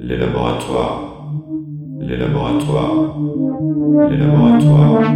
les laboratoires, les laboratoires, les laboratoires,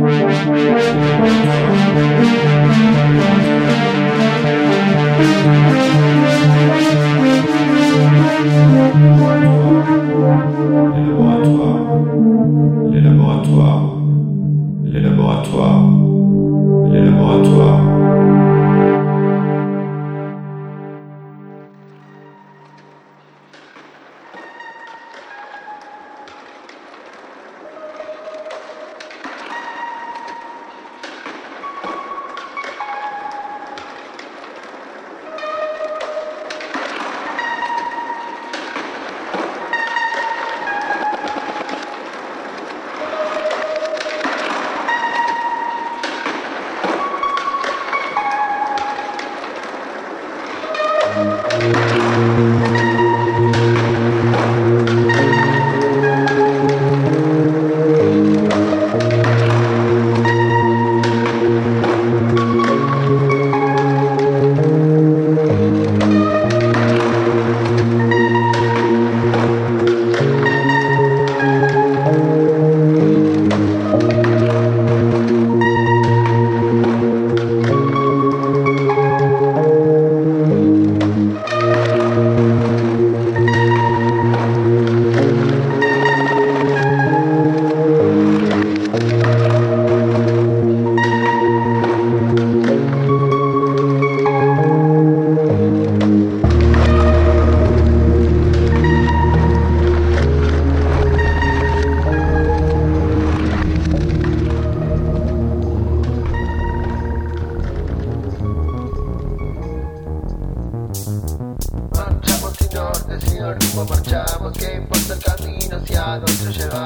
I don't know.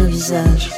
Le visage.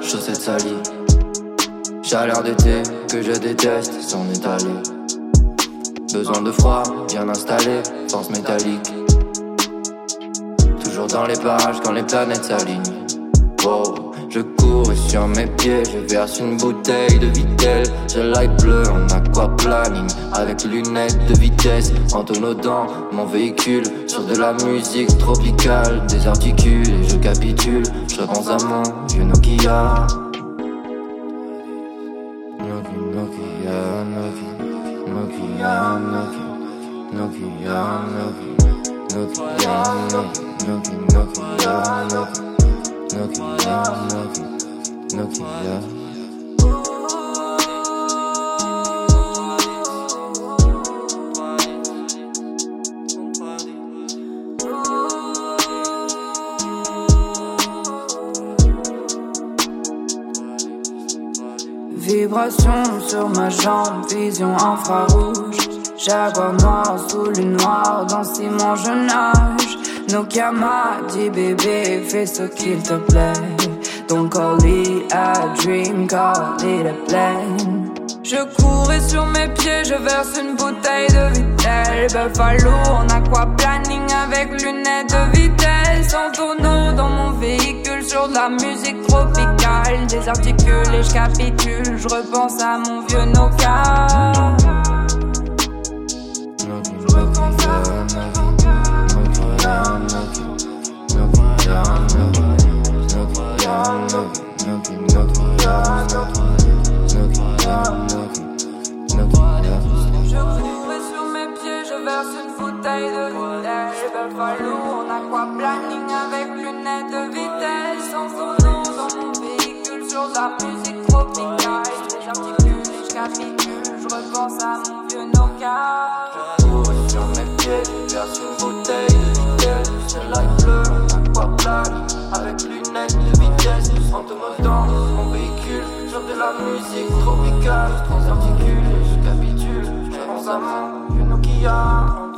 Chaussettes salies. Chaleur d'été que je déteste, s'en étaler. Besoin de froid, bien installé, force métallique. Toujours dans les parages quand les planètes s'alignent. Wow, je cours et sur mes pieds, je verse une bouteille de Vitel. J'ai l'œil bleu en aquaplaning, avec lunettes de vitesse. En tonodant mon véhicule sur de la musique tropicale. Désarticule et je capitule, je repense à mon vieux Nokia. Nokia, Nokia, Nokia, Nokia, Nokia, Nokia, Nokia, Nokia, Nokia, Nokia, Nokia. Nokia, Nokia, Nokia. Vibration sur ma jambe, vision infrarouge. Jaguar noir sous le noir, dans Simon je nage. Nokia m'a dit bébé, fais ce qu'il te plaît. Don't call it a dream, call it a plan. Je courais sur mes pieds, je verse une bouteille de Vitel. Buffalo en aquaplaning avec lunettes de vitesse. En tonneau dans mon véhicule sur de la musique tropicale. Désarticule et je capitule, je repense à mon vieux Nokia. Je roule sur mes pieds, je verse une bouteille de vitesse. Je veux l'vallo, on a quoi? Bling avec lunettes de vitesse. Sans vos noms dans mon pic, toujours la musique trop dégueulasse. J'ajuste les culs, j'cache mes culs, j'repense à mon vieux nankai. Je roule sur mes pieds, je verse une bouteille de l'élite. Je veux l'vallo, on a quoi? Bling avec lunettes de vitesse geste, en tomodance, mon véhicule sur de la musique tropicale, transarticule, je capitule, je pense à mon Nokia.